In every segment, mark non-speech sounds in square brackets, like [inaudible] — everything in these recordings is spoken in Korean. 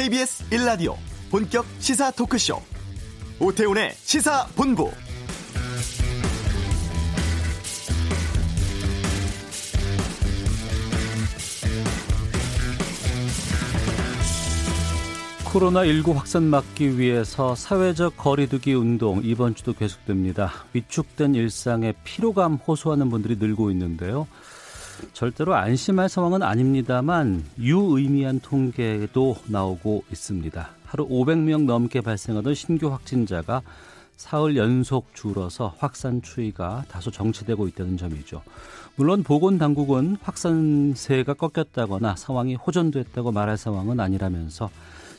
KBS 1라디오 본격 시사 토크쇼 오태훈의 시사본부 코로나19 확산 막기 위해서 사회적 거리두기 운동 이번 주도 계속됩니다. 위축된 일상에 피로감 호소하는 분들이 늘고 있는데요. 절대로 안심할 상황은 아닙니다만 유의미한 통계도 나오고 있습니다. 하루 500명 넘게 발생하던 신규 확진자가 사흘 연속 줄어서 확산 추이가 다소 정체되고 있다는 점이죠. 물론 보건 당국은 확산세가 꺾였다거나 상황이 호전됐다고 말할 상황은 아니라면서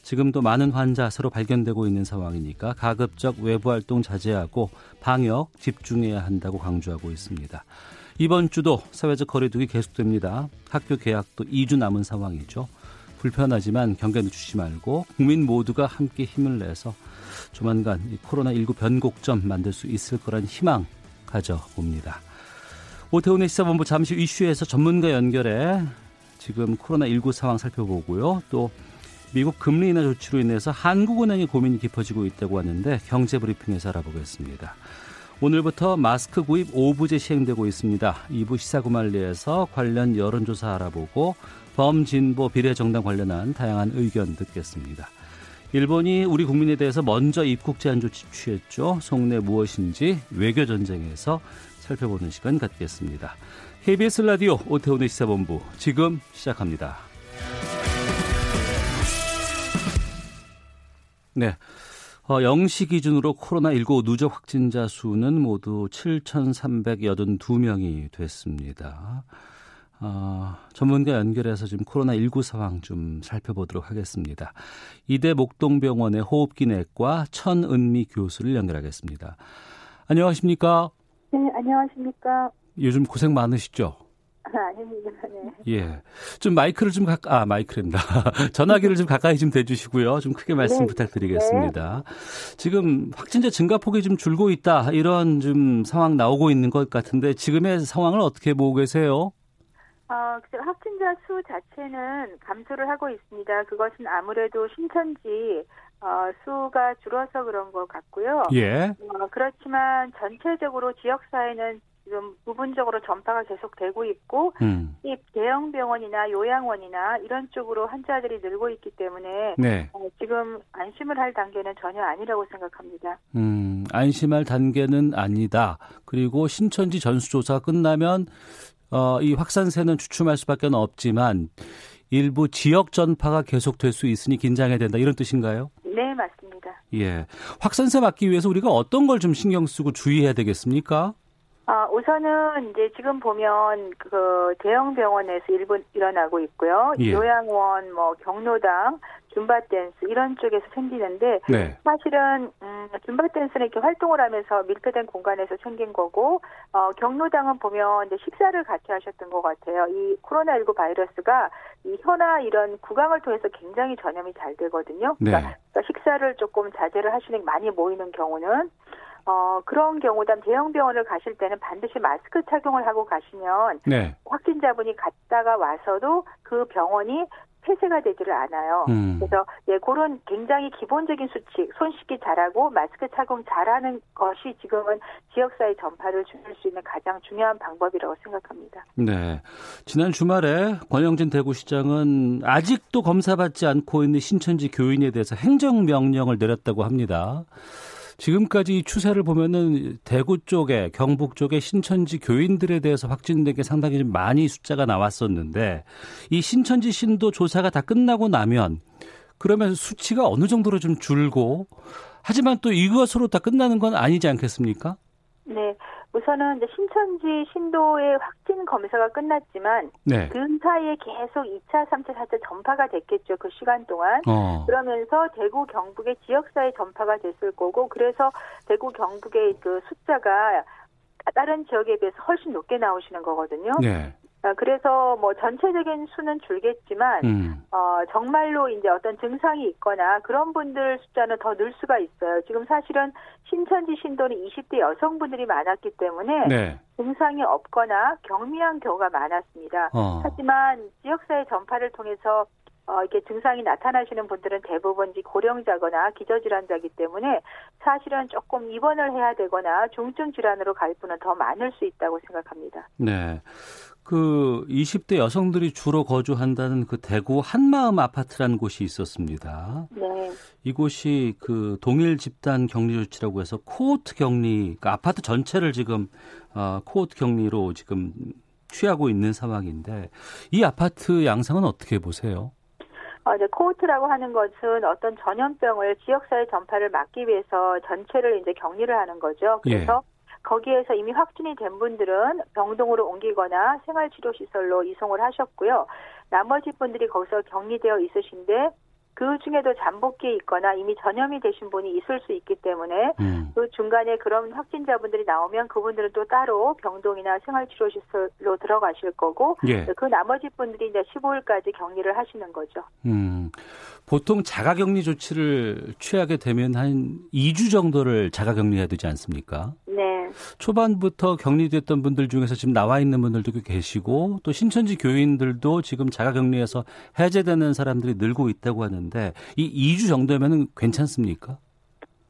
지금도 많은 환자 새로 발견되고 있는 상황이니까 가급적 외부 활동 자제하고 방역 집중해야 한다고 강조하고 있습니다. 이번 주도 사회적 거리두기 계속됩니다. 학교 개학도 2주 남은 상황이죠. 불편하지만 경계 늦추지 말고 국민 모두가 함께 힘을 내서 조만간 코로나19 변곡점 만들 수 있을 거란 희망 가져봅니다. 오태훈의 시사본부 잠시 이슈에서 전문가 연결해 지금 코로나19 상황 살펴보고요. 또 미국 금리 인하 조치로 인해서 한국은행의 고민이 깊어지고 있다고 하는데 경제 브리핑에서 알아보겠습니다. 오늘부터 마스크 구입 오부제 시행되고 있습니다. 2부 시사구말리에서 관련 여론조사 알아보고 범진보 비례정당 관련한 다양한 의견 듣겠습니다. 일본이 우리 국민에 대해서 먼저 입국 제한 조치 취했죠. 속내 무엇인지 외교 전쟁에서 살펴보는 시간 갖겠습니다. KBS 라디오 오태훈의 시사본부 지금 시작합니다. 네. 어, 0시 기준으로 코로나19 누적 확진자 수는 모두 7,382명이 됐습니다. 어, 전문가 연결해서 지금 코로나19 상황 좀 살펴보도록 하겠습니다. 이대 목동병원의 호흡기내과 천은미 교수를 연결하겠습니다. 안녕하십니까? 네, 안녕하십니까? 요즘 고생 많으시죠? [laughs] 아닙니다. 네. 예. 좀 마이크를 좀 가까, 아, 마이크입니다. [laughs] 전화기를 좀 가까이 좀 대주시고요. 좀 크게 말씀 네. 부탁드리겠습니다. 네. 지금 확진자 증가 폭이 좀 줄고 있다. 이런 좀 상황 나오고 있는 것 같은데 지금의 상황을 어떻게 보고 계세요? 어, 확진자 수 자체는 감소를 하고 있습니다. 그것은 아무래도 신천지 어, 수가 줄어서 그런 것 같고요. 예. 어, 그렇지만 전체적으로 지역 사회는 지금 부분적으로 전파가 계속되고 있고 음. 이 대형 병원이나 요양원이나 이런 쪽으로 환자들이 늘고 있기 때문에 네. 어, 지금 안심을 할 단계는 전혀 아니라고 생각합니다. 음, 안심할 단계는 아니다. 그리고 신천지 전수조사 끝나면 어, 이 확산세는 주춤할 수밖에 없지만 일부 지역 전파가 계속될 수 있으니 긴장해야 된다 이런 뜻인가요? 네 맞습니다. 예, 확산세 막기 위해서 우리가 어떤 걸 좀 신경 쓰고 주의해야 되겠습니까? 아, 우선은 이제 지금 보면 그 대형 병원에서 일부 일어나고 있고요. 예. 요양원, 뭐 경로당, 줌바 댄스 이런 쪽에서 생기는데 네. 사실은 음, 줌바 댄스는 이렇게 활동을 하면서 밀폐된 공간에서 생긴 거고 어, 경로당은 보면 이제 식사를 같이 하셨던 것 같아요. 이 코로나19 바이러스가 이 혀나 이런 구강을 통해서 굉장히 전염이 잘 되거든요. 네. 그러니까, 그러니까 식사를 조금 자제를 하시는 많이 모이는 경우는 어, 그런 경우다 대형 병원을 가실 때는 반드시 마스크 착용을 하고 가시면 네. 확진자분이 갔다가 와서도 그 병원이 폐쇄가 되지를 않아요. 음. 그래서 예, 그런 굉장히 기본적인 수칙, 손 씻기 잘하고 마스크 착용 잘하는 것이 지금은 지역사회 전파를 줄일 수 있는 가장 중요한 방법이라고 생각합니다. 네. 지난 주말에 권영진 대구시장은 아직도 검사받지 않고 있는 신천지 교인에 대해서 행정명령을 내렸다고 합니다. 지금까지 이 추세를 보면은 대구 쪽에 경북 쪽에 신천지 교인들에 대해서 확진된 게 상당히 좀 많이 숫자가 나왔었는데 이 신천지 신도 조사가 다 끝나고 나면 그러면 수치가 어느 정도로 좀 줄고 하지만 또 이것으로 다 끝나는 건 아니지 않겠습니까? 네. 우선은 이제 신천지 신도의 확진 검사가 끝났지만 네. 그 사이에 계속 2차, 3차, 4차 전파가 됐겠죠. 그 시간 동안. 어. 그러면서 대구 경북의 지역사회 전파가 됐을 거고 그래서 대구 경북의 그 숫자가 다른 지역에 비해서 훨씬 높게 나오시는 거거든요. 네. 어, 그래서 뭐 전체적인 수는 줄겠지만 음. 어 정말로 이제 어떤 증상이 있거나 그런 분들 숫자는 더 늘 수가 있어요. 지금 사실은 신천지 신도는 20대 여성분들이 많았기 때문에 네. 증상이 없거나 경미한 경우가 많았습니다. 어. 하지만 지역사회 전파를 통해서 어, 이렇게 증상이 나타나시는 분들은 대부분 고령자거나 기저질환자이기 때문에 사실은 조금 입원을 해야 되거나 중증 질환으로 갈 분은 더 많을 수 있다고 생각합니다. 네. 그 20대 여성들이 주로 거주한다는 그 대구 한마음 아파트라는 곳이 있었습니다. 네. 이곳이 그 동일 집단 격리 조치라고 해서 코호트 격리, 그 아파트 전체를 지금 어, 코호트 격리로 지금 취하고 있는 상황인데 이 아파트 양상은 어떻게 보세요? 어, 이제 코호트라고 하는 것은 어떤 전염병을 지역사회 전파를 막기 위해서 전체를 이제 격리를 하는 거죠. 그래서 예. 거기에서 이미 확진이 된 분들은 병동으로 옮기거나 생활치료시설로 이송을 하셨고요. 나머지 분들이 거기서 격리되어 있으신데 그 중에도 잠복기에 있거나 이미 전염이 되신 분이 있을 수 있기 때문에 음. 그 중간에 그런 확진자분들이 나오면 그분들은 또 따로 병동이나 생활치료시설로 들어가실 거고 예. 그 나머지 분들이 이제 15일까지 격리를 하시는 거죠. 음. 보통 자가격리 조치를 취하게 되면 한 2주 정도를 자가격리해야 되지 않습니까? 네. 초반부터 격리됐던 분들 중에서 지금 나와 있는 분들도 계시고 또 신천지 교인들도 지금 자가격리에서 해제되는 사람들이 늘고 있다고 하는 데 이 2주 정도면 괜찮습니까?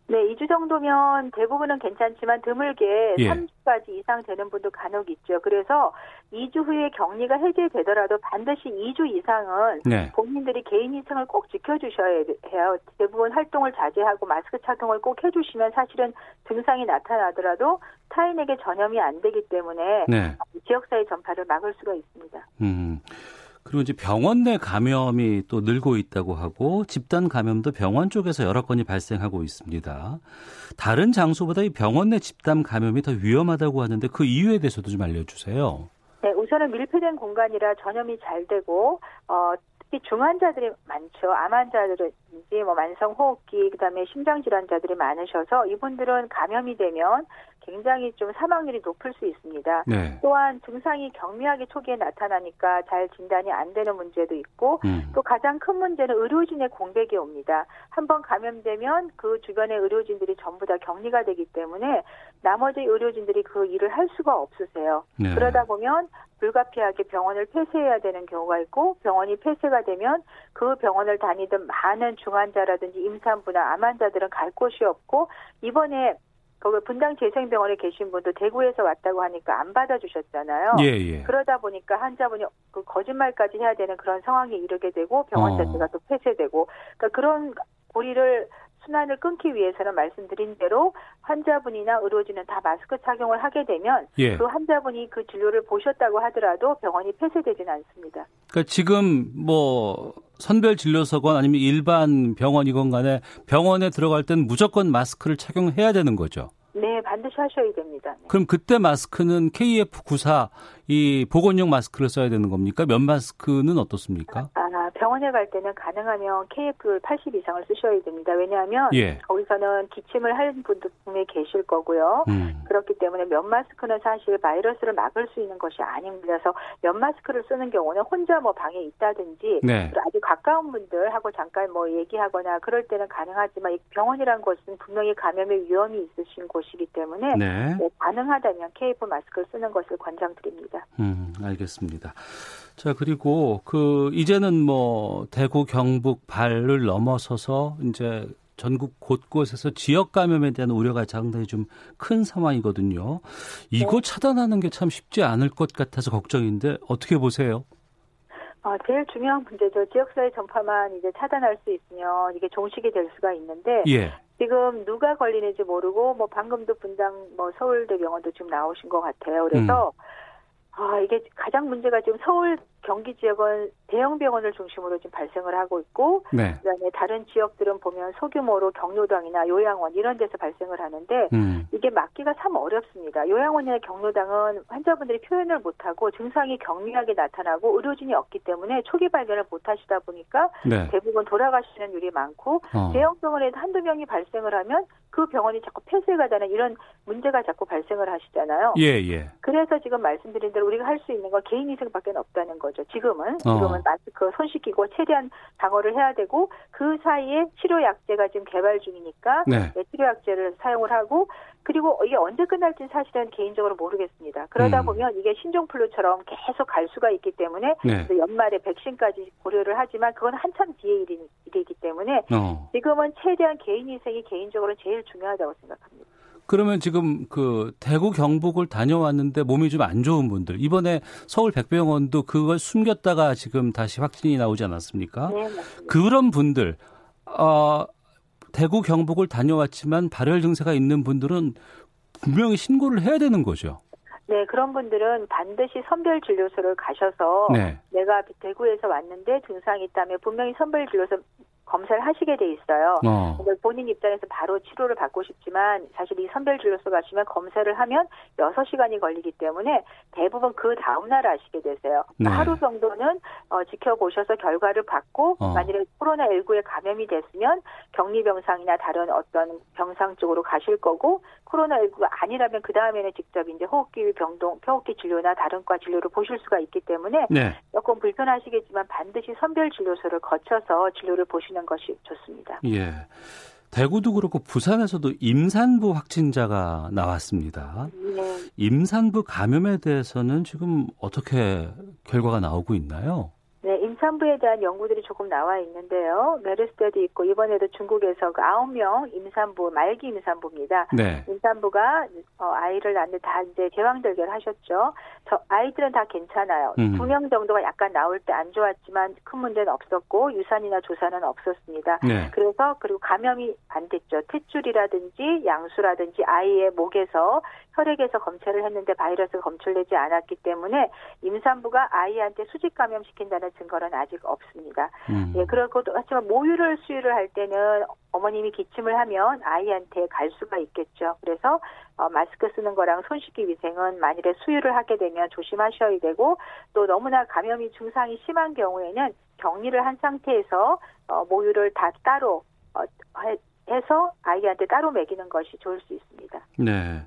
네, 2주 정도면 대부분은 괜찮지만 드물게 예. 3주까지 이상 되는 분도 간혹 있죠. 그래서 2주 후에 격리가 해제되더라도 반드시 2주 이상은 네. 본인들이 개인 위생을 꼭 지켜주셔야 해요. 대부분 활동을 자제하고 마스크 착용을 꼭 해주시면 사실은 증상이 나타나더라도 타인에게 전염이 안 되기 때문에 네. 지역사회 전파를 막을 수가 있습니다. 음. 그리고 이제 병원 내 감염이 또 늘고 있다고 하고 집단 감염도 병원 쪽에서 여러 건이 발생하고 있습니다. 다른 장소보다 이 병원 내 집단 감염이 더 위험하다고 하는데 그 이유에 대해서도 좀 알려주세요. 네, 우선은 밀폐된 공간이라 전염이 잘 되고 어, 특히 중환자들이 많죠. 암 환자들인지 뭐 만성 호흡기 그다음에 심장 질환자들이 많으셔서 이분들은 감염이 되면 굉장히 좀 사망률이 높을 수 있습니다. 네. 또한 증상이 경미하게 초기에 나타나니까 잘 진단이 안 되는 문제도 있고 음. 또 가장 큰 문제는 의료진의 공백이 옵니다. 한번 감염되면 그 주변의 의료진들이 전부 다 격리가 되기 때문에 나머지 의료진들이 그 일을 할 수가 없으세요. 네. 그러다 보면 불가피하게 병원을 폐쇄해야 되는 경우가 있고 병원이 폐쇄가 되면 그 병원을 다니던 많은 중환자라든지 임산부나 암 환자들은 갈 곳이 없고 이번에 거기 분당 재생병원에 계신 분도 대구에서 왔다고 하니까 안 받아주셨잖아요. 예, 예. 그러다 보니까 환자분이 그 거짓말까지 해야 되는 그런 상황에 이르게 되고 병원 어. 자체가 또 폐쇄되고 그러니까 그런 고리를 순환을 끊기 위해서는 말씀드린 대로 환자분이나 의료진은 다 마스크 착용을 하게 되면 예. 그 환자분이 그 진료를 보셨다고 하더라도 병원이 폐쇄되지는 않습니다. 그러니까 지금 뭐 선별 진료소건 아니면 일반 병원이건 간에 병원에 들어갈 땐 무조건 마스크를 착용해야 되는 거죠. 네, 반드시 하셔야 됩니다. 네. 그럼 그때 마스크는 KF94 이 보건용 마스크를 써야 되는 겁니까? 면 마스크는 어떻습니까? 아, 병원에 갈 때는 가능하면 KF 80 이상을 쓰셔야 됩니다. 왜냐하면 예. 거기서는 기침을 하는 분도 분명히 계실 거고요. 음. 그렇기 때문에 면 마스크는 사실 바이러스를 막을 수 있는 것이 아닙니다. 그래서 면 마스크를 쓰는 경우는 혼자 뭐 방에 있다든지 네. 아주 가까운 분들하고 잠깐 뭐 얘기하거나 그럴 때는 가능하지만 병원이란 곳은 분명히 감염의 위험이 있으신 곳이기 때문에 네. 네, 가능하다면 KF 마스크를 쓰는 것을 권장드립니다. 음, 알겠습니다. 자, 그리고 그 이제는 뭐 대구, 경북, 발을 넘어서서 이제 전국 곳곳에서 지역 감염에 대한 우려가 상당히 좀 큰 상황이거든요. 이거 네. 차단하는 게 참 쉽지 않을 것 같아서 걱정인데 어떻게 보세요? 아, 제일 중요한 문제죠. 지역사회 전파만 이제 차단할 수 있으면 이게 종식이 될 수가 있는데 예. 지금 누가 걸리는지 모르고 뭐 방금도 분당 뭐 서울대병원도 지금 나오신 것 같아요. 그래서 음. 아, 이게 가장 문제가 지금 서울 경기 지역은 대형 병원을 중심으로 지금 발생을 하고 있고 네. 그다음에 다른 지역들은 보면 소규모로 경로당이나 요양원 이런 데서 발생을 하는데 음. 이게 막기가 참 어렵습니다. 요양원이나 경로당은 환자분들이 표현을 못하고 증상이 경미하게 나타나고 의료진이 없기 때문에 초기 발견을 못하시다 보니까 네. 대부분 돌아가시는 일이 많고 어. 대형 병원에도 한두 명이 발생을 하면 그 병원이 자꾸 폐쇄가 되는 이런 문제가 자꾸 발생을 하시잖아요. 예, 예. 그래서 지금 말씀드린 대로 우리가 할 수 있는 건 개인 위생밖에 없다는 거죠. 지금은 어. 지금은 어. 마스크 손 씻기고 최대한 방어를 해야 되고 그 사이에 치료 약제가 지금 개발 중이니까 네. 네, 치료 약제를 사용을 하고 그리고 이게 언제 끝날지 사실은 개인적으로 모르겠습니다. 그러다 음. 보면 이게 신종플루처럼 계속 갈 수가 있기 때문에 네. 연말에 백신까지 고려를 하지만 그건 한참 뒤의 일이, 일이기 때문에 어. 지금은 최대한 개인 위생이 개인적으로 제일 중요하다고 생각합니다. 그러면 지금 그 대구 경북을 다녀왔는데 몸이 좀 안 좋은 분들 이번에 서울 백병원도 그걸 숨겼다가 지금 다시 확진이 나오지 않았습니까? 네. 그런 분들 어 대구 경북을 다녀왔지만 발열 증세가 있는 분들은 분명히 신고를 해야 되는 거죠. 네, 그런 분들은 반드시 선별 진료소를 가셔서 네. 내가 대구에서 왔는데 증상이 있다면 분명히 선별 진료소 검사를 하시게 돼 있어요. 어. 본인 입장에서 바로 치료를 받고 싶지만 사실 이 선별 진료소 가시면 검사를 하면 6시간이 걸리기 때문에 대부분 그 다음 날 아시게 되세요. 네. 하루 정도는 어, 지켜보셔서 결과를 받고 어. 만일에 코로나19에 감염이 됐으면 격리 병상이나 다른 어떤 병상 쪽으로 가실 거고 코로나19가 아니라면 그 다음에는 직접 이제 호흡기 병동, 호흡기 진료나 다른 과 진료를 보실 수가 있기 때문에 네. 조금 불편하시겠지만 반드시 선별 진료소를 거쳐서 진료를 보시는 것이 좋습니다. 예. 대구도 그렇고 부산에서도 임산부 확진자가 나왔습니다. 네. 임산부 감염에 대해서는 지금 어떻게 결과가 나오고 있나요? 네, 임산부에 대한 연구들이 조금 나와 있는데요. 메르스 때도 있고 이번에도 중국에서 그 9명 임산부 말기 임산부입니다. 네. 임산부가 어, 아이를 낳는데 다 이제 제왕절개를 하셨죠. 저 아이들은 다 괜찮아요. 음. 두명 정도가 약간 나올 때 안 좋았지만 큰 문제는 없었고 유산이나 조산은 없었습니다. 네. 그래서 그리고 감염이 안 됐죠. 탯줄이라든지 양수라든지 아이의 목에서 혈액에서 검체를 했는데 바이러스가 검출되지 않았기 때문에 임산부가 아이한테 수직 감염시킨다는 증거 는 아직 없습니다. 음. 예, 그렇고 하지만 모유를 수유를 할 때는 어머님이 기침을 하면 아이한테 갈 수가 있겠죠. 그래서 어, 마스크 쓰는 거랑 손 씻기 위생은 만일에 수유를 하게 되면 조심하셔야 되고 또 너무나 감염이 증상이 심한 경우에는 격리를 한 상태에서 어, 모유를 다 따로 어, 해서 아이한테 따로 먹이는 것이 좋을 수 있습니다. 네.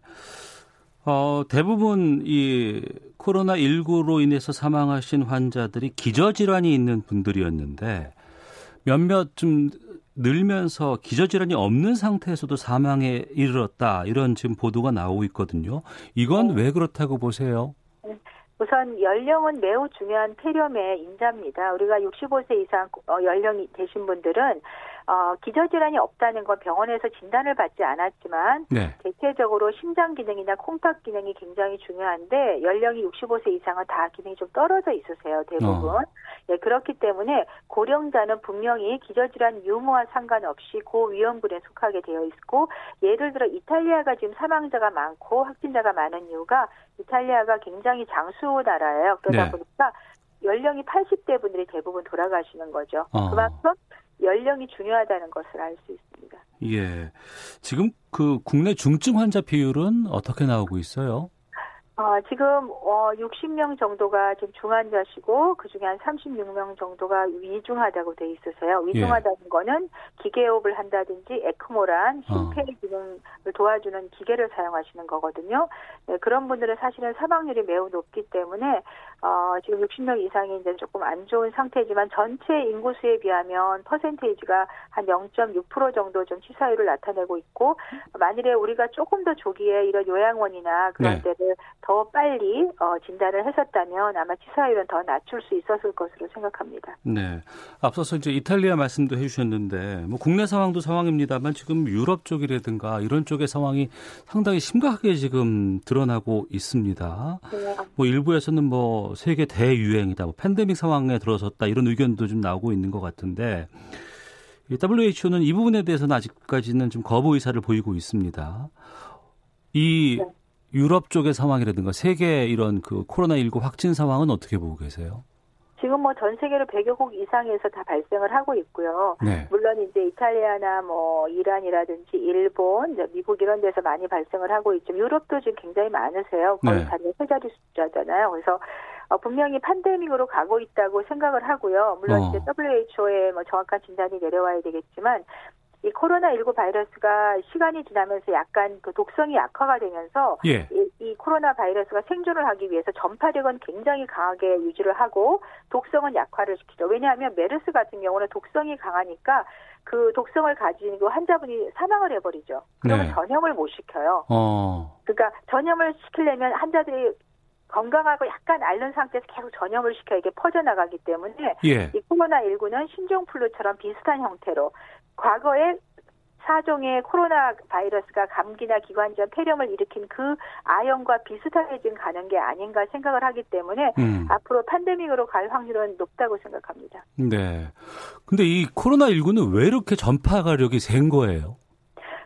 어, 대부분 이 코로나19로 인해서 사망하신 환자들이 기저질환이 있는 분들이었는데 몇몇 좀 늘면서 기저질환이 없는 상태에서도 사망에 이르렀다 이런 지금 보도가 나오고 있거든요. 이건 왜 그렇다고 보세요? 우선 연령은 매우 중요한 폐렴의 인자입니다. 우리가 65세 이상 어, 연령이 되신 분들은 어, 기저질환이 없다는 건 병원에서 진단을 받지 않았지만 네. 대체적으로 심장 기능이나 콩팥 기능이 굉장히 중요한데 연령이 65세 이상은 다 기능이 좀 떨어져 있으세요 대부분. 어. 네, 그렇기 때문에 고령자는 분명히 기저질환 유무와 상관없이 고위험군에 속하게 되어 있고 예를 들어 이탈리아가 지금 사망자가 많고 확진자가 많은 이유가 이탈리아가 굉장히 장수 나라예요. 그러다 네. 보니까 연령이 80대 분들이 대부분 돌아가시는 거죠. 어. 그만큼 연령이 중요하다는 것을 알 수 있습니다. 예. 지금 그 국내 중증 환자 비율은 어떻게 나오고 있어요? 어, 지금 어, 60명 정도가 지금 중환자시고 그중에 한 36명 정도가 위중하다고 돼 있으세요. 위중하다는 예. 거는 기계호흡을 한다든지 에크모란 심폐 어. 기능을 도와주는 기계를 사용하시는 거거든요. 네, 그런 분들은 사실은 사망률이 매우 높기 때문에 어, 지금 60명 이상이 이제 조금 안 좋은 상태지만 전체 인구수에 비하면 퍼센테이지가 한 0.6% 정도 좀 치사율을 나타내고 있고 만일에 우리가 조금 더 조기에 이런 요양원이나 그런 네. 데를 더 빨리 어, 진단을 했었다면 아마 치사율은 더 낮출 수 있었을 것으로 생각합니다. 네. 앞서서 이제 이탈리아 말씀도 해주셨는데 뭐 국내 상황도 상황입니다만 지금 유럽 쪽이라든가 이런 쪽의 상황이 상당히 심각하게 지금 드러나고 있습니다. 네. 뭐 일부에서는 뭐 세계 대유행이다, 뭐 팬데믹 상황에 들어섰다 이런 의견도 좀 나오고 있는 것 같은데 WHO는 이 부분에 대해서는 아직까지는 좀 거부 의사를 보이고 있습니다. 이 네. 유럽 쪽의 상황이라든가 세계 이런 그 코로나19 확진 상황은 어떻게 보고 계세요? 지금 뭐 전 세계로 100여 곡 이상에서 다 발생을 하고 있고요. 네. 물론 이제 이탈리아나 뭐 이란이라든지 일본, 미국 이런 데서 많이 발생을 하고 있죠. 유럽도 지금 굉장히 많으세요. 거의 네. 다들 세 자리 숫자잖아요. 그래서 어, 분명히 팬데믹으로 가고 있다고 생각을 하고요. 물론 어. 이제 WHO의 뭐 정확한 진단이 내려와야 되겠지만 이 코로나19 바이러스가 시간이 지나면서 약간 그 독성이 약화가 되면서 예. 이, 이, 코로나 바이러스가 생존을 하기 위해서 전파력은 굉장히 강하게 유지를 하고 독성은 약화를 시키죠. 왜냐하면 메르스 같은 경우는 독성이 강하니까 그 독성을 가지고 환자분이 사망을 해버리죠. 그러면 네. 전염을 못 시켜요. 어. 그러니까 전염을 시키려면 환자들이 건강하고 약간 앓는 상태에서 계속 전염을 시켜 이게 퍼져나가기 때문에 예. 이 코로나19는 신종플루처럼 비슷한 형태로 과거에 사종의 코로나 바이러스가 감기나 기관지염, 폐렴을 일으킨 그 아형과 비슷하게 지금 가는 게 아닌가 생각을 하기 때문에 음. 앞으로 팬데믹으로 갈 확률은 높다고 생각합니다. 네. 근데 이 코로나19는 왜 이렇게 전파가력이 센 거예요?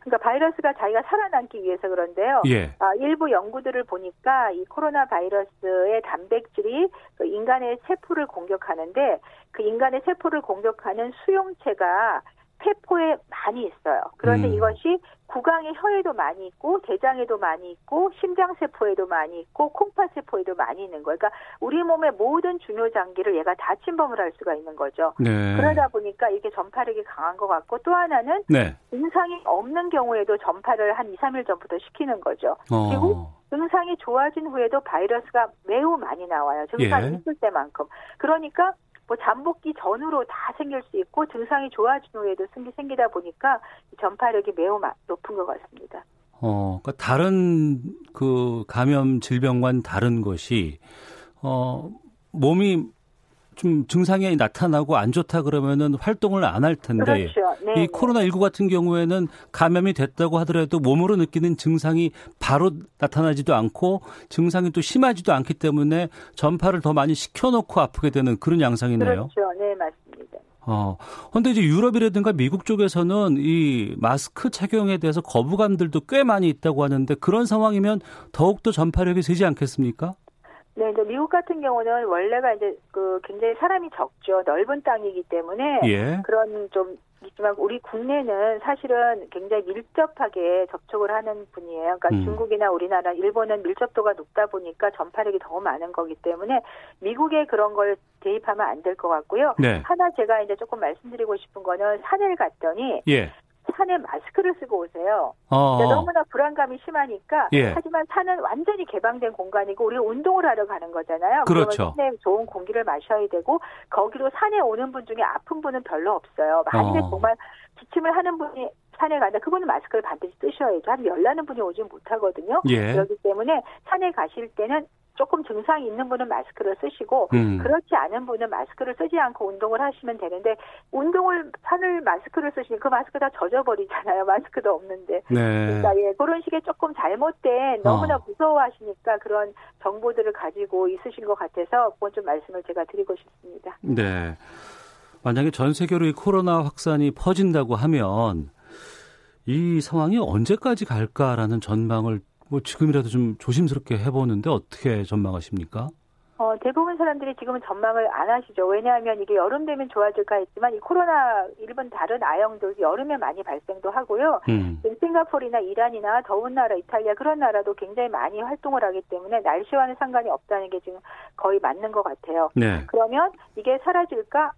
그러니까 바이러스가 자기가 살아남기 위해서 그런데요. 예. 아, 일부 연구들을 보니까 이 코로나 바이러스의 단백질이 그 인간의 세포를 공격하는데 그 인간의 세포를 공격하는 수용체가 세포에 많이 있어요. 그런데 음. 이것이 구강의 혀에도 많이 있고 대장에도 많이 있고 심장 세포에도 많이 있고 콩팥 세포에도 많이 있는 거예요. 그러니까 우리 몸의 모든 중요 장기를 얘가 다 침범을 할 수가 있는 거죠. 네. 그러다 보니까 이게 전파력이 강한 것 같고 또 하나는 네. 증상이 없는 경우에도 전파를 한 2, 3일 전부터 시키는 거죠. 어. 그리고 증상이 좋아진 후에도 바이러스가 매우 많이 나와요. 증상이 예. 있을 때만큼. 그러니까 뭐 잠복기 전후로 다 생길 수 있고 증상이 좋아진 후에도 생기, 생기다 보니까 전파력이 매우 높은 것 같습니다. 어, 그러니까 다른 그 감염 질병과는 다른 것이 어 몸이 좀 증상이 나타나고 안 좋다 그러면은 활동을 안 할 텐데 그렇죠. 네, 이 코로나 19 같은 경우에는 감염이 됐다고 하더라도 몸으로 느끼는 증상이 바로 나타나지도 않고 증상이 또 심하지도 않기 때문에 전파를 더 많이 시켜놓고 아프게 되는 그런 양상이네요. 그렇죠. 네, 맞습니다. 어. 근데 이제 유럽이라든가 미국 쪽에서는 이 마스크 착용에 대해서 거부감들도 꽤 많이 있다고 하는데 그런 상황이면 더욱더 전파력이 세지 않겠습니까? 네, 이제 미국 같은 경우는 원래가 이제 그 굉장히 사람이 적죠. 넓은 땅이기 때문에 예. 그런 좀 있지만 우리 국내는 사실은 굉장히 밀접하게 접촉을 하는 분이에요. 그러니까 음. 중국이나 우리나라, 일본은 밀접도가 높다 보니까 전파력이 더 많은 거기 때문에 미국에 그런 걸 대입하면 안 될 것 같고요. 네. 하나 제가 이제 조금 말씀드리고 싶은 거는 산을 갔더니 예. 산에 마스크를 쓰고 오세요. 어. 너무나 불안감이 심하니까 예. 하지만 산은 완전히 개방된 공간이고 우리 운동을 하러 가는 거잖아요. 그렇죠. 산에 좋은 공기를 마셔야 되고 거기로 산에 오는 분 중에 아픈 분은 별로 없어요. 만약에 어. 정말 기침을 하는 분이 산에 간다. 그분은 마스크를 반드시 쓰셔야죠. 한 열나는 분이 오지 못하거든요. 예. 그렇기 때문에 산에 가실 때는 조금 증상이 있는 분은 마스크를 쓰시고 음. 그렇지 않은 분은 마스크를 쓰지 않고 운동을 하시면 되는데 운동을 산을 마스크를 쓰시니 그 마스크 다 젖어버리잖아요. [laughs] 마스크도 없는데. 네. 그러니까 예, 그런 식의 조금 잘못된 너무나 어. 무서워하시니까 그런 정보들을 가지고 있으신 것 같아서 그건 좀 말씀을 제가 드리고 싶습니다. 네. 만약에 전 세계로 이 코로나 확산이 퍼진다고 하면 이 상황이 언제까지 갈까라는 전망을 뭐 지금이라도 좀 조심스럽게 해보는데 어떻게 전망하십니까? 어, 대부분 사람들이 지금은 전망을 안 하시죠. 왜냐하면 이게 여름 되면 좋아질까 했지만 이 코로나 일본 다른 아형들도 여름에 많이 발생도 하고요. 음. 싱가포르나 이란이나 더운 나라 이탈리아 그런 나라도 굉장히 많이 활동을 하기 때문에 날씨와는 상관이 없다는 게 지금 거의 맞는 것 같아요. 네. 그러면 이게 사라질까?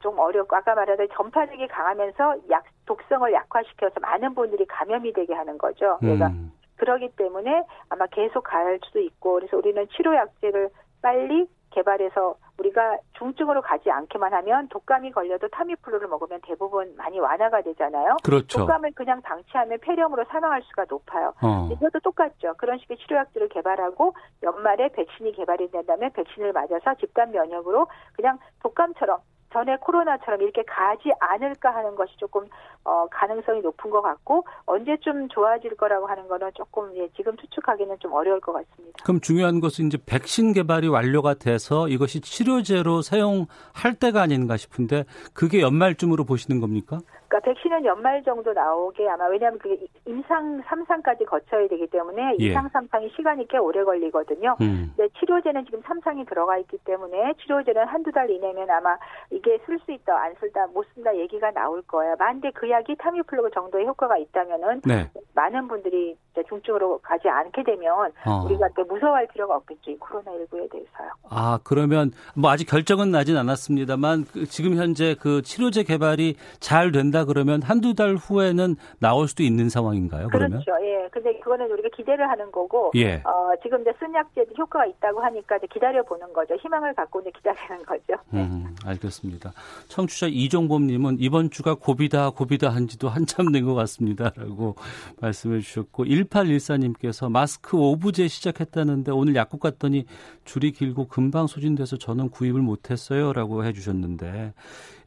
좀 어렵고 아까 말하던 전파력이 강하면서 약 독성을 약화시켜서 많은 분들이 감염이 되게 하는 거죠. 그러니까 음. 그러기 때문에 아마 계속 갈 수도 있고 그래서 우리는 치료 약제를 빨리 개발해서 우리가 중증으로 가지 않게만 하면 독감이 걸려도 타미플루를 먹으면 대부분 많이 완화가 되잖아요. 그렇죠. 독감을 그냥 방치하면 폐렴으로 사망할 수가 높아요. 어. 이것도 똑같죠. 그런 식의 치료약들을 개발하고 연말에 백신이 개발이 된다면 백신을 맞아서 집단 면역으로 그냥 독감처럼 전에 코로나처럼 이렇게 가지 않을까 하는 것이 조금 어, 가능성이 높은 것 같고 언제쯤 좋아질 거라고 하는 거는 조금 예, 지금 추측하기는 좀 어려울 것 같습니다. 그럼 중요한 것은 이제 백신 개발이 완료가 돼서 이것이 치료제로 사용할 때가 아닌가 싶은데 그게 연말쯤으로 보시는 겁니까? 그러니까 백신은 연말 정도 나오게 아마 왜냐하면 그게 임상 3상까지 거쳐야 되기 때문에 예. 2상 3상이 시간이 꽤 오래 걸리거든요. 음. 근데 치료제는 지금 3상이 들어가 있기 때문에 치료제는 한두 달 이내면 아마 이게 쓸 수 있다 안 쓸다 못 쓴다 얘기가 나올 거예요. 만데 그 약이 타미플루 정도의 효과가 있다면은 네. 많은 분들이 중증으로 가지 않게 되면 어. 우리가 무서워할 필요가 없겠죠. 이 코로나19에 대해서요. 아 그러면 뭐 아직 결정은 나진 않았습니다만 그 지금 현재 그 치료제 개발이 잘 된다. 된다 그러면 한두 달 후에는 나올 수도 있는 상황인가요? 그러면? 그렇죠. 예. 근데 그거는 우리가 기대를 하는 거고 예. 어, 지금 이제 쓴약제도 효과가 있다고 하니까 이제 기다려 보는 거죠. 희망을 갖고 이제 기다리는 거죠. 네. 음, 알겠습니다. 청취자 이종범 님은 이번 주가 고비다 고비다 한지도 한참 된 것 같습니다라고 [laughs] 말씀해 주셨고 1814 님께서 마스크 오브제 시작했다는데 오늘 약국 갔더니 줄이 길고 금방 소진돼서 저는 구입을 못 했어요라고 해 주셨는데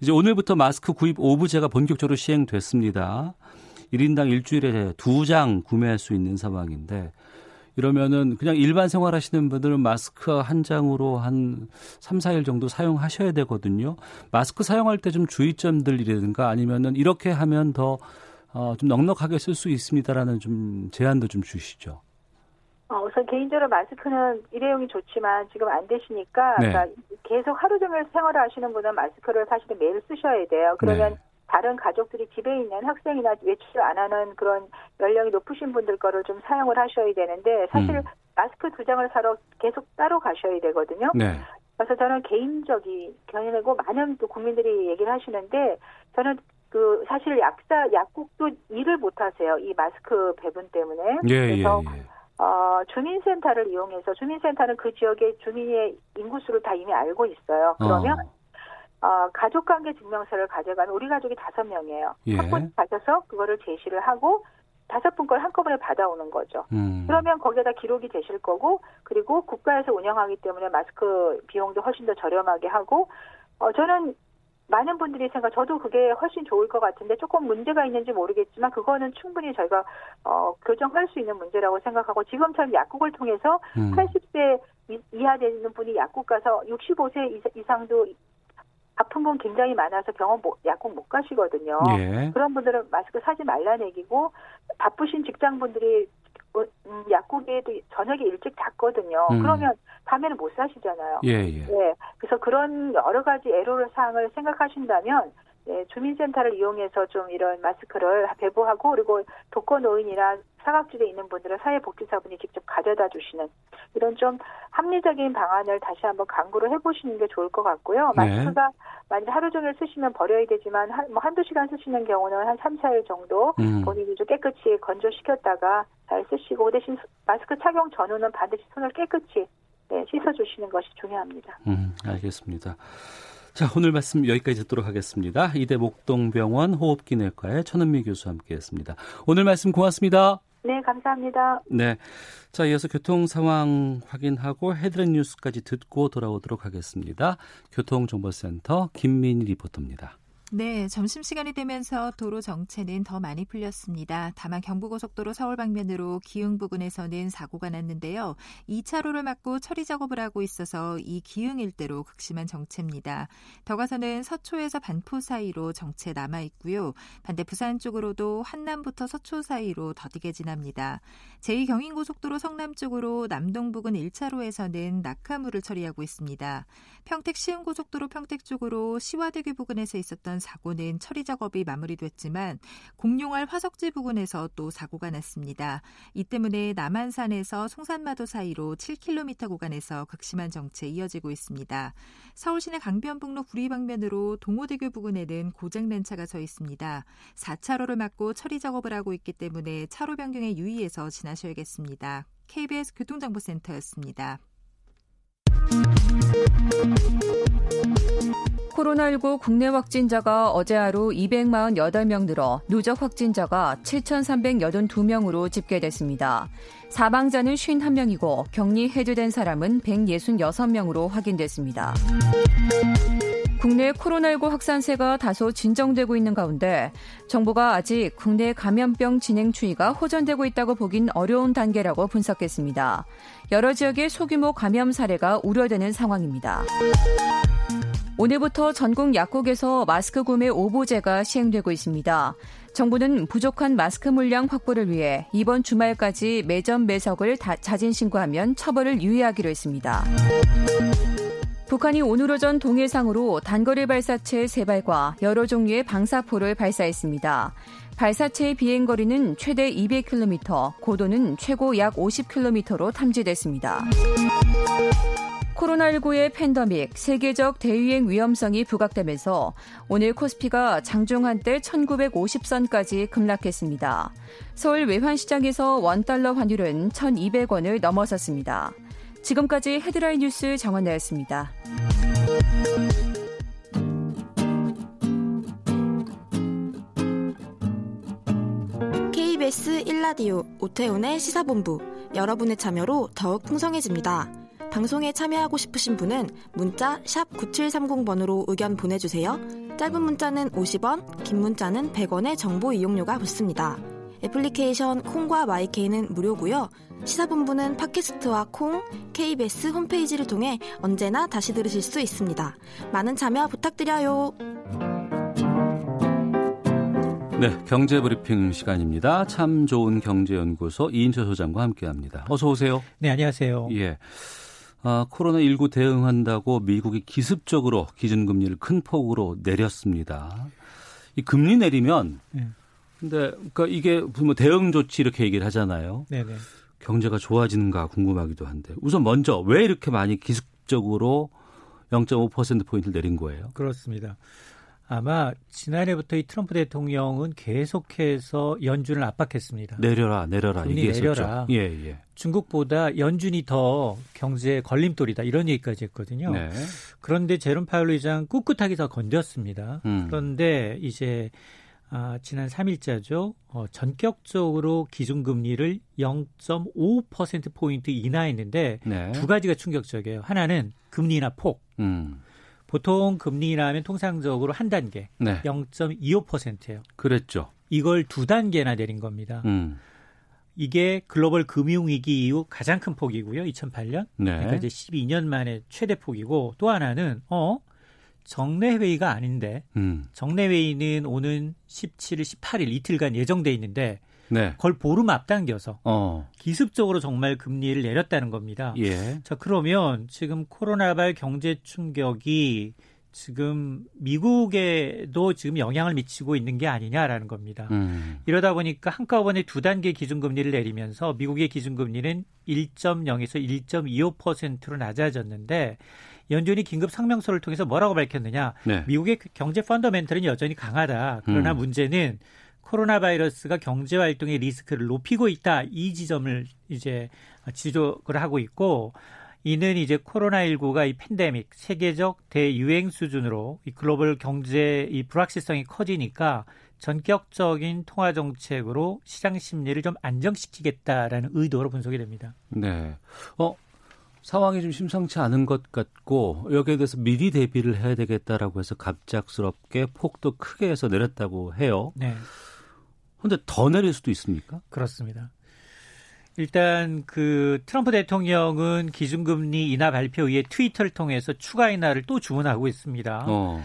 이제 오늘부터 마스크 구입 오브제가 본격적으로 시행됐습니다. 1인당 일주일에 두 장 구매할 수 있는 상황인데 이러면은 그냥 일반 생활 하시는 분들은 마스크 한 장으로 한 3, 4일 정도 사용하셔야 되거든요. 마스크 사용할 때 좀 주의점들이라든가 아니면은 이렇게 하면 더 어, 좀 넉넉하게 쓸 수 있습니다라는 좀 제안도 좀 주시죠. 어, 우선 개인적으로 마스크는 일회용이 좋지만 지금 안 되시니까 네. 그러니까 계속 하루 종일 생활을 하시는 분은 마스크를 사실은 매일 쓰셔야 돼요. 그러면 네. 다른 가족들이 집에 있는 학생이나 외출 안 하는 그런 연령이 높으신 분들 거를 좀 사용을 하셔야 되는데 사실 음. 마스크 두 장을 사러 계속 따로 가셔야 되거든요. 네. 그래서 저는 개인적인 견해고 많은 또 국민들이 얘기를 하시는데 저는 그 사실 약사 약국도 일을 못 하세요. 이 마스크 배분 때문에. 예, 그래서 예, 예. 어, 주민센터를 이용해서 주민센터는 그 지역의 주민의 인구수를 다 이미 알고 있어요. 그러면 어. 어 가족관계 증명서를 가져가면 우리 가족이 다섯 명이에요. 예. 한분 가셔서 그거를 제시를 하고 다섯 분 걸 한꺼번에 받아오는 거죠. 음. 그러면 거기에다 기록이 되실 거고 그리고 국가에서 운영하기 때문에 마스크 비용도 훨씬 더 저렴하게 하고 어 저는 많은 분들이 생각, 저도 그게 훨씬 좋을 것 같은데 조금 문제가 있는지 모르겠지만 그거는 충분히 저희가 어, 교정할 수 있는 문제라고 생각하고 지금처럼 약국을 통해서 음. 80세 이하 되는 분이 약국 가서 65세 이상도 아픈 분 굉장히 많아서 병원 못, 약국 못 가시거든요. 예. 그런 분들은 마스크 사지 말라는 얘기고 바쁘신 직장 분들이 어, 음, 약국에도 저녁에 일찍 닫거든요. 음. 그러면 밤에는 못 사시잖아요. 예, 예. 네, 그래서 그런 여러 가지 애로 사항을 생각하신다면 네, 주민센터를 이용해서 좀 이런 마스크를 배부하고 그리고 독거 노인이나 사각지대에 있는 분들은 사회복지사분이 직접 가져다 주시는 이런 좀 합리적인 방안을 다시 한번 강구를 해보시는 게 좋을 것 같고요. 네. 마스크가 만약 하루 종일 쓰시면 버려야 되지만 한, 뭐 한두 시간 쓰시는 경우는 한 3, 4일 정도 음. 본인이 좀 깨끗이 건조시켰다가 잘 쓰시고 그 대신 마스크 착용 전후는 반드시 손을 깨끗이 네, 씻어주시는 것이 중요합니다. 음, 알겠습니다. 자, 오늘 말씀 여기까지 듣도록 하겠습니다. 이대 목동병원 호흡기내과의 천은미 교수와 함께했습니다. 오늘 말씀 고맙습니다. 네, 감사합니다. 네. 자, 이어서 교통 상황 확인하고 헤드렛 뉴스까지 듣고 돌아오도록 하겠습니다. 교통정보센터 김민희 리포터입니다. 네, 점심시간이 되면서 도로 정체는 더 많이 풀렸습니다. 다만 경부고속도로 서울 방면으로 기흥 부근에서는 사고가 났는데요. 2차로를 막고 처리 작업을 하고 있어서 이 기흥 일대로 극심한 정체입니다. 더 가서는 서초에서 반포 사이로 정체 남아 있고요. 반대 부산 쪽으로도 한남부터 서초 사이로 더디게 지납니다. 제2경인고속도로 성남 쪽으로 남동 부근 1차로에서는 낙하물을 처리하고 있습니다. 평택 시흥고속도로 평택 쪽으로 시와대교 부근에서 있었던 사고는 처리 작업이 마무리됐지만 공룡알 화석지 부근에서 또 사고가 났습니다. 이 때문에 남한산에서 송산마도 사이로 7km 구간에서 극심한 정체 이어지고 있습니다. 서울시내 강변북로 구리 방면으로 동호대교 부근에는 고장난 차가 서 있습니다. 4차로를 막고 처리 작업을 하고 있기 때문에 차로 변경에 유의해서 지나셔야겠습니다. KBS 교통정보센터였습니다. 코로나19 국내 확진자가 어제 하루 248명 늘어 누적 확진자가 7,382명으로 집계됐습니다. 사망자는 51명이고 격리 해제된 사람은 166명으로 확인됐습니다. 국내 코로나19 확산세가 다소 진정되고 있는 가운데 정부가 아직 국내 감염병 진행 추이가 호전되고 있다고 보긴 어려운 단계라고 분석했습니다. 여러 지역의 소규모 감염 사례가 우려되는 상황입니다. 오늘부터 전국 약국에서 마스크 구매 오보제가 시행되고 있습니다. 정부는 부족한 마스크 물량 확보를 위해 이번 주말까지 매점 매석을 자진 신고하면 처벌을 유예하기로 했습니다. 북한이 오늘 오전 동해상으로 단거리 발사체 3발과 여러 종류의 방사포를 발사했습니다. 발사체의 비행거리는 최대 200km, 고도는 최고 약 50km로 탐지됐습니다. 코로나19의 팬더믹, 세계적 대유행 위험성이 부각되면서 오늘 코스피가 장중 한때 1950선까지 급락했습니다. 서울 외환시장에서 원달러 환율은 1200원을 넘어섰습니다. 지금까지 헤드라인 뉴스 정원나였습니다. KBS 1라디오 오태훈의 시사본부 여러분의 참여로 더욱 풍성해집니다. 방송에 참여하고 싶으신 분은 문자 9730번으로 의견 보내주세요. 짧은 문자는 50원, 긴 문자는 100원의 정보 이용료가 붙습니다. 애플리케이션 콩과 마이케이는 무료고요. 시사본부는 팟캐스트와 콩, KBS 홈페이지를 통해 언제나 다시 들으실 수 있습니다. 많은 참여 부탁드려요. 네, 경제 브리핑 시간입니다. 참 좋은 경제연구소 이인철 소장과 함께합니다. 어서 오세요. 네, 안녕하세요. 예. 아, 코로나19 대응한다고 미국이 기습적으로 기준금리를 큰 폭으로 내렸습니다. 이 금리 내리면 네. 근데 그러니까 이게 뭐 대응 조치 이렇게 얘기를 하잖아요. 네네. 경제가 좋아지는가 궁금하기도 한데 우선 먼저 왜 이렇게 많이 기습적으로 0.5% 포인트를 내린 거예요? 그렇습니다. 아마 지난해부터 이 트럼프 대통령은 계속해서 연준을 압박했습니다. 내려라, 내려라. 내려라. 예, 예. 중국보다 연준이 더 경제 걸림돌이다 이런 얘기까지 했거든요. 네. 그런데 제롬 파월 의장 꿋꿋하게 더 건졌습니다. 음. 그런데 이제 아, 지난 3일자죠. 어, 전격적으로 기준금리를 0.5% 포인트 인하했는데 네. 두 가지가 충격적이에요. 하나는 금리 인하 폭. 음. 보통 금리 인하하면 통상적으로 한 단계 네. 0.25%예요. 그랬죠. 이걸 두 단계나 내린 겁니다. 음. 이게 글로벌 금융 위기 이후 가장 큰 폭이고요. 2008년. 네. 그러니까 이제 12년 만에 최대 폭이고 또 하나는 어 정례 회의가 아닌데 음. 정례 회의는 오는 17일, 18일 이틀간 예정돼 있는데 네. 그걸 보름 앞당겨서 어. 기습적으로 정말 금리를 내렸다는 겁니다. 예. 자 그러면 지금 코로나발 경제 충격이 지금 미국에도 지금 영향을 미치고 있는 게 아니냐라는 겁니다. 음. 이러다 보니까 한꺼번에 두 단계 기준금리를 내리면서 미국의 기준금리는 1.0에서 1.25%로 낮아졌는데 연준이 긴급 상명서를 통해서 뭐라고 밝혔느냐? 네. 미국의 경제 펀더멘털은 여전히 강하다. 그러나 음. 문제는 코로나 바이러스가 경제 활동의 리스크를 높이고 있다. 이 지점을 이제 지적을 하고 있고 이는 이제 코로나19가 이 팬데믹 세계적 대유행 수준으로 이 글로벌 경제 이 불확실성이 커지니까 전격적인 통화 정책으로 시장 심리를 좀 안정시키겠다라는 의도로 분석이 됩니다. 네. 어, 상황이 좀 심상치 않은 것 같고 여기에 대해서 미리 대비를 해야 되겠다라고 해서 갑작스럽게 폭도 크게 해서 내렸다고 해요. 네. 근데 더 내릴 수도 있습니까? 그렇습니다. 일단 그 트럼프 대통령은 기준금리 인하 발표 후에 트위터를 통해서 추가 인하를 또 주문하고 있습니다. 어.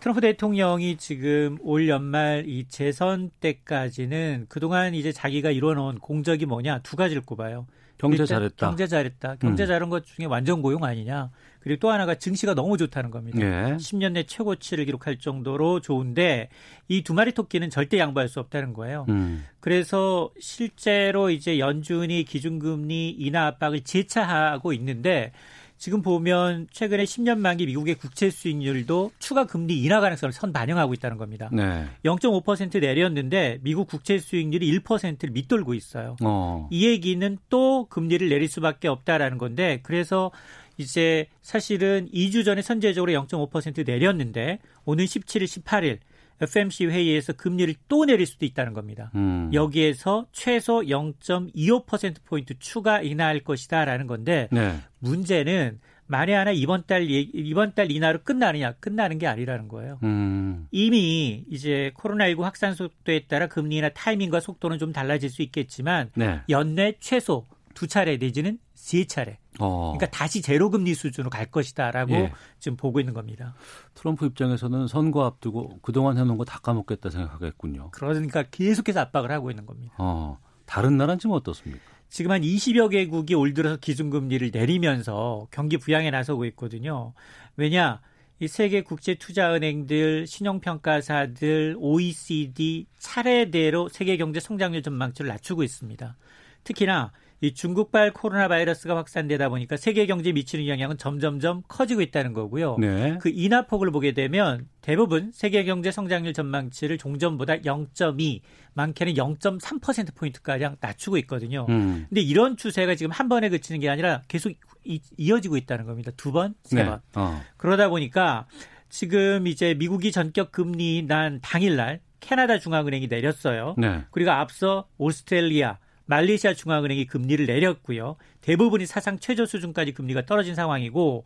트럼프 대통령이 지금 올 연말 이 재선 때까지는 그동안 이제 자기가 이뤄놓은 공적이 뭐냐 두 가지를 꼽아요. 경제 잘했다. 경제 잘했다. 경제 음. 잘한 것 중에 완전 고용 아니냐. 그리고 또 하나가 증시가 너무 좋다는 겁니다. 예. 10년 내 최고치를 기록할 정도로 좋은데 이 두 마리 토끼는 절대 양보할 수 없다는 거예요. 음. 그래서 실제로 이제 연준이 기준금리 인하 압박을 재차하고 있는데 지금 보면 최근에 10년 만기 미국의 국채 수익률도 추가 금리 인하 가능성을 선 반영하고 있다는 겁니다. 네. 0.5% 내렸는데 미국 국채 수익률이 1%를 밑돌고 있어요. 어. 이 얘기는 또 금리를 내릴 수밖에 없다라는 건데 그래서 이제 사실은 2주 전에 선제적으로 0.5% 내렸는데 오늘 17일, 18일 FMC 회의에서 금리를 또 내릴 수도 있다는 겁니다. 음. 여기에서 최소 0.25%포인트 추가 인하할 것이다라는 건데 네. 문제는 만에 하나 이번 달 이번 달 인하로 끝나느냐 끝나는 게 아니라는 거예요. 음. 이미 이제 코로나19 확산 속도에 따라 금리 인하 타이밍과 속도는 좀 달라질 수 있겠지만 네. 연내 최소 두 차례 내지는 세 차례. 어. 그러니까 다시 제로 금리 수준으로 갈 것이다라고 예. 지금 보고 있는 겁니다. 트럼프 입장에서는 선거 앞두고 그동안 해놓은 거 다 까먹겠다 생각하겠군요. 그러니까 계속해서 압박을 하고 있는 겁니다. 어. 다른 나라는 지금 어떻습니까? 지금 한 20여 개국이 올 들어서 기준금리를 내리면서 경기 부양에 나서고 있거든요. 왜냐? 이 세계 국제 투자 은행들, 신용 평가사들, OECD 차례대로 세계 경제 성장률 전망치를 낮추고 있습니다. 특히나 이 중국발 코로나 바이러스가 확산되다 보니까 세계 경제에 미치는 영향은 점점점 커지고 있다는 거고요. 네. 그 인하폭을 보게 되면 대부분 세계 경제 성장률 전망치를 종전보다 0.2, 많게는 0.3% 포인트까지 낮추고 있거든요. 음. 근데 이런 추세가 지금 한 번에 그치는 게 아니라 계속 이, 어지고 있다는 겁니다. 두 번, 세 네. 번. 어. 그러다 보니까 지금 이제 미국이 전격 금리 난 당일날 캐나다 중앙은행이 내렸어요. 네. 그리고 앞서 오스트레일리아, 말레이시아 중앙은행이 금리를 내렸고요. 대부분이 사상 최저 수준까지 금리가 떨어진 상황이고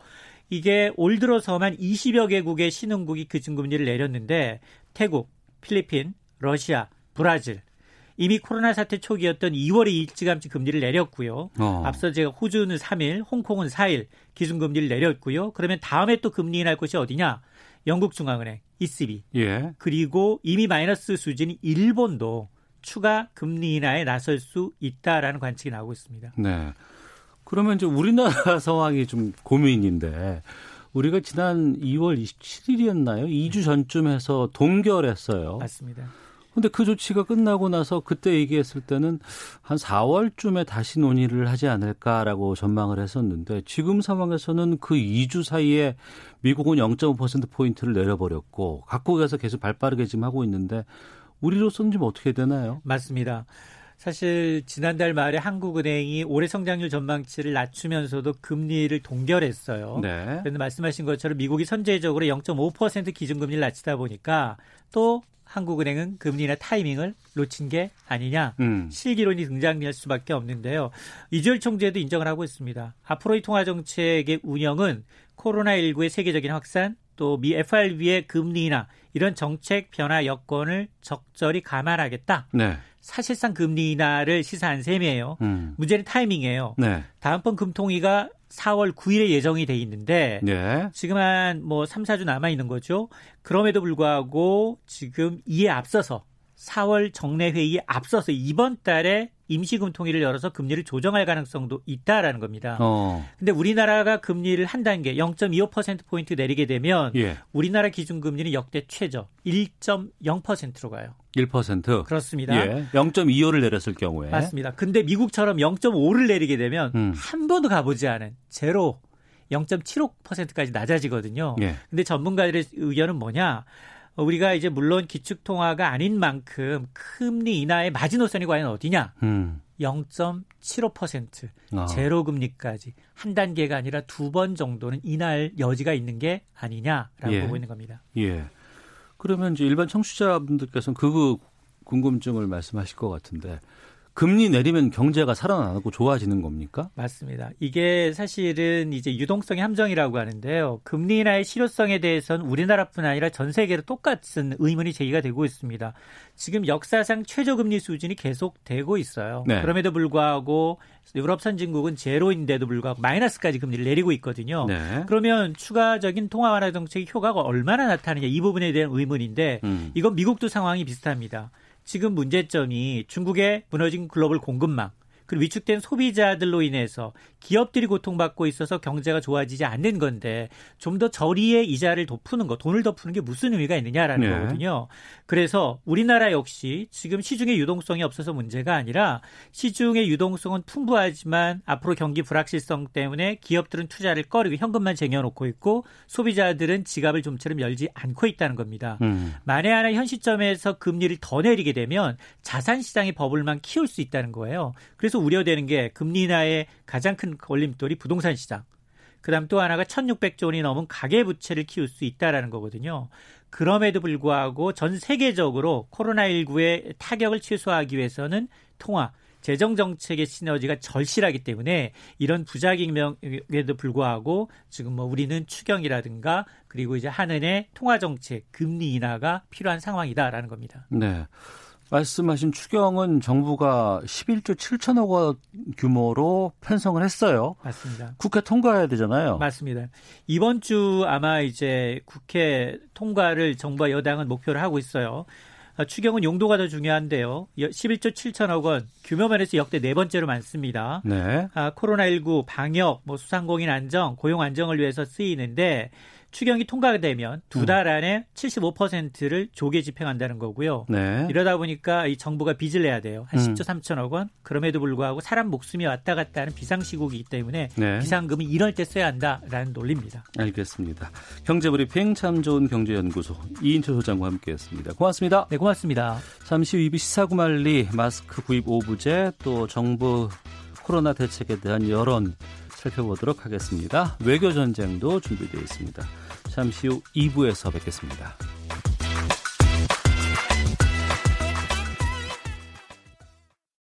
이게 올 들어서만 20여 개국의 신흥국이 그중금리를 내렸는데 태국, 필리핀, 러시아, 브라질 이미 코로나 사태 초기였던 2월에 일찌감치 금리를 내렸고요. 어. 앞서 제가 호주는 3일, 홍콩은 4일 기준금리를 내렸고요. 그러면 다음에 또 금리 인할 곳이 어디냐? 영국 중앙은행, ECB. 예. 그리고 이미 마이너스 수준인 일본도 추가 금리 인하에 나설 수 있다라는 관측이 나오고 있습니다. 네. 그러면 이제 우리나라 [laughs] 상황이 좀 고민인데 우리가 지난 2월 27일이었나요? 2주 전쯤 해서 동결했어요. 맞습니다. 근데 그 조치가 끝나고 나서 그때 얘기했을 때는 한 4월쯤에 다시 논의를 하지 않을까라고 전망을 했었는데 지금 상황에서는 그 2주 사이에 미국은 0.5%포인트를 내려버렸고 각국에서 계속 발 빠르게 지금 하고 있는데 우리로서는 좀 어떻게 되나요? 맞습니다. 사실 지난달 말에 한국은행이 올해 성장률 전망치를 낮추면서도 금리를 동결했어요. 네. 그런데 말씀하신 것처럼 미국이 선제적으로 0.5% 기준금리를 낮추다 보니까 또 한국은행은 금리나 타이밍을 놓친 게 아니냐 음. 실기론이 등장할 수밖에 없는데요. 이주열 총재도 인정을 하고 있습니다. 앞으로의 통화 정책의 운영은 코로나19의 세계적인 확산 또 미 FRB의 금리나 이런 정책 변화 여건을 적절히 감안하겠다. 네. 사실상 금리 인하를 시사한 셈이에요. 음. 문제는 타이밍이에요. 네. 다음번 금통위가 4월 9일에 예정이 돼 있는데 네. 지금 한 뭐 3, 4주 남아 있는 거죠. 그럼에도 불구하고 지금 이에 앞서서 4월 정례 회의에 앞서서 이번 달에 임시금 통위를 열어서 금리를 조정할 가능성도 있다라는 겁니다. 어. 근데 우리나라가 금리를 한 단계 0.25% 포인트 내리게 되면 예. 우리나라 기준 금리는 역대 최저 1.0%로 가요. 1%? 그렇습니다. 예. 0.25를 내렸을 경우에. 맞습니다. 근데 미국처럼 0.5를 내리게 되면 음. 한 번도 가보지 않은 제로 0.75%까지 낮아지거든요. 예. 근데 전문가들의 의견은 뭐냐? 우리가 이제 물론 기축통화가 아닌 만큼 금리 인하의 마지노선이 과연 어디냐? 음. 0.75% 아. 제로 금리까지 한 단계가 아니라 두 번 정도는 인할 여지가 있는 게 아니냐라고 예. 보고 있는 겁니다. 예. 그러면 이제 일반 청취자분들께서는 그 궁금증을 말씀하실 것 같은데 금리 내리면 경제가 살아나고 좋아지는 겁니까? 맞습니다. 이게 사실은 이제 유동성의 함정이라고 하는데요. 금리 인하의 실효성에 대해서는 우리나라뿐 아니라 전 세계로 똑같은 의문이 제기가 되고 있습니다. 지금 역사상 최저금리 수준이 계속되고 있어요. 네. 그럼에도 불구하고 유럽 선진국은 제로인데도 불구하고 마이너스까지 금리를 내리고 있거든요. 네. 그러면 추가적인 통화 완화 정책의 효과가 얼마나 나타나느냐 이 부분에 대한 의문인데 음. 이건 미국도 상황이 비슷합니다. 지금 문제점이 중국의 무너진 글로벌 공급망 그리고 위축된 소비자들로 인해서 기업들이 고통받고 있어서 경제가 좋아지지 않는 건데 좀 더 저리의 이자를 더 푸는 거, 돈을 더 푸는 게 무슨 의미가 있느냐라는 네. 거거든요. 그래서 우리나라 역시 지금 시중의 유동성이 없어서 문제가 아니라 시중의 유동성은 풍부하지만 앞으로 경기 불확실성 때문에 기업들은 투자를 꺼리고 현금만 쟁여놓고 있고 소비자들은 지갑을 좀처럼 열지 않고 있다는 겁니다. 음. 만에 하나 현 시점에서 금리를 더 내리게 되면 자산 시장의 버블만 키울 수 있다는 거예요. 그래서 우려되는 게 금리 인하의 가장 큰 걸림돌이 부동산 시장. 그다음 또 하나가 1,600조 원이 넘은 가계 부채를 키울 수 있다라는 거거든요. 그럼에도 불구하고 전 세계적으로 코로나19의 타격을 최소화하기 위해서는 통화, 재정 정책의 시너지가 절실하기 때문에 이런 부작용에도 불구하고 지금 뭐 우리는 추경이라든가 그리고 이제 한은의 통화 정책, 금리 인하가 필요한 상황이다라는 겁니다. 네. 말씀하신 추경은 정부가 11조 7천억 원 규모로 편성을 했어요. 맞습니다. 국회 통과해야 되잖아요. 맞습니다. 이번 주 아마 이제 국회 통과를 정부와 여당은 목표를 하고 있어요. 아, 추경은 용도가 더 중요한데요. 11조 7천억 원 규모 면에서 역대 네 번째로 많습니다. 네. 아, 코로나19 방역, 뭐 수상공인 안정, 고용 안정을 위해서 쓰이는데 추경이 통과되면 두달 음. 안에 75%를 조계 집행한다는 거고요. 네. 이러다 보니까 이 정부가 빚을 내야 돼요. 한 10조 음. 3천억 원. 그럼에도 불구하고 사람 목숨이 왔다 갔다 하는 비상시국이기 때문에 네. 비상금이 이럴 때 써야 한다라는 논리입니다. 알겠습니다. 경제브리핑 참 좋은 경제연구소 이인철 소장과 함께했습니다. 고맙습니다. 네, 고맙습니다. 잠시 후 이비 시사구말리 마스크 구입 오부제 또 정부 코로나 대책에 대한 여론 살펴보도록 하겠습니다. 외교 전쟁도 준비되어 있습니다. 잠시 후 2부에서 뵙겠습니다.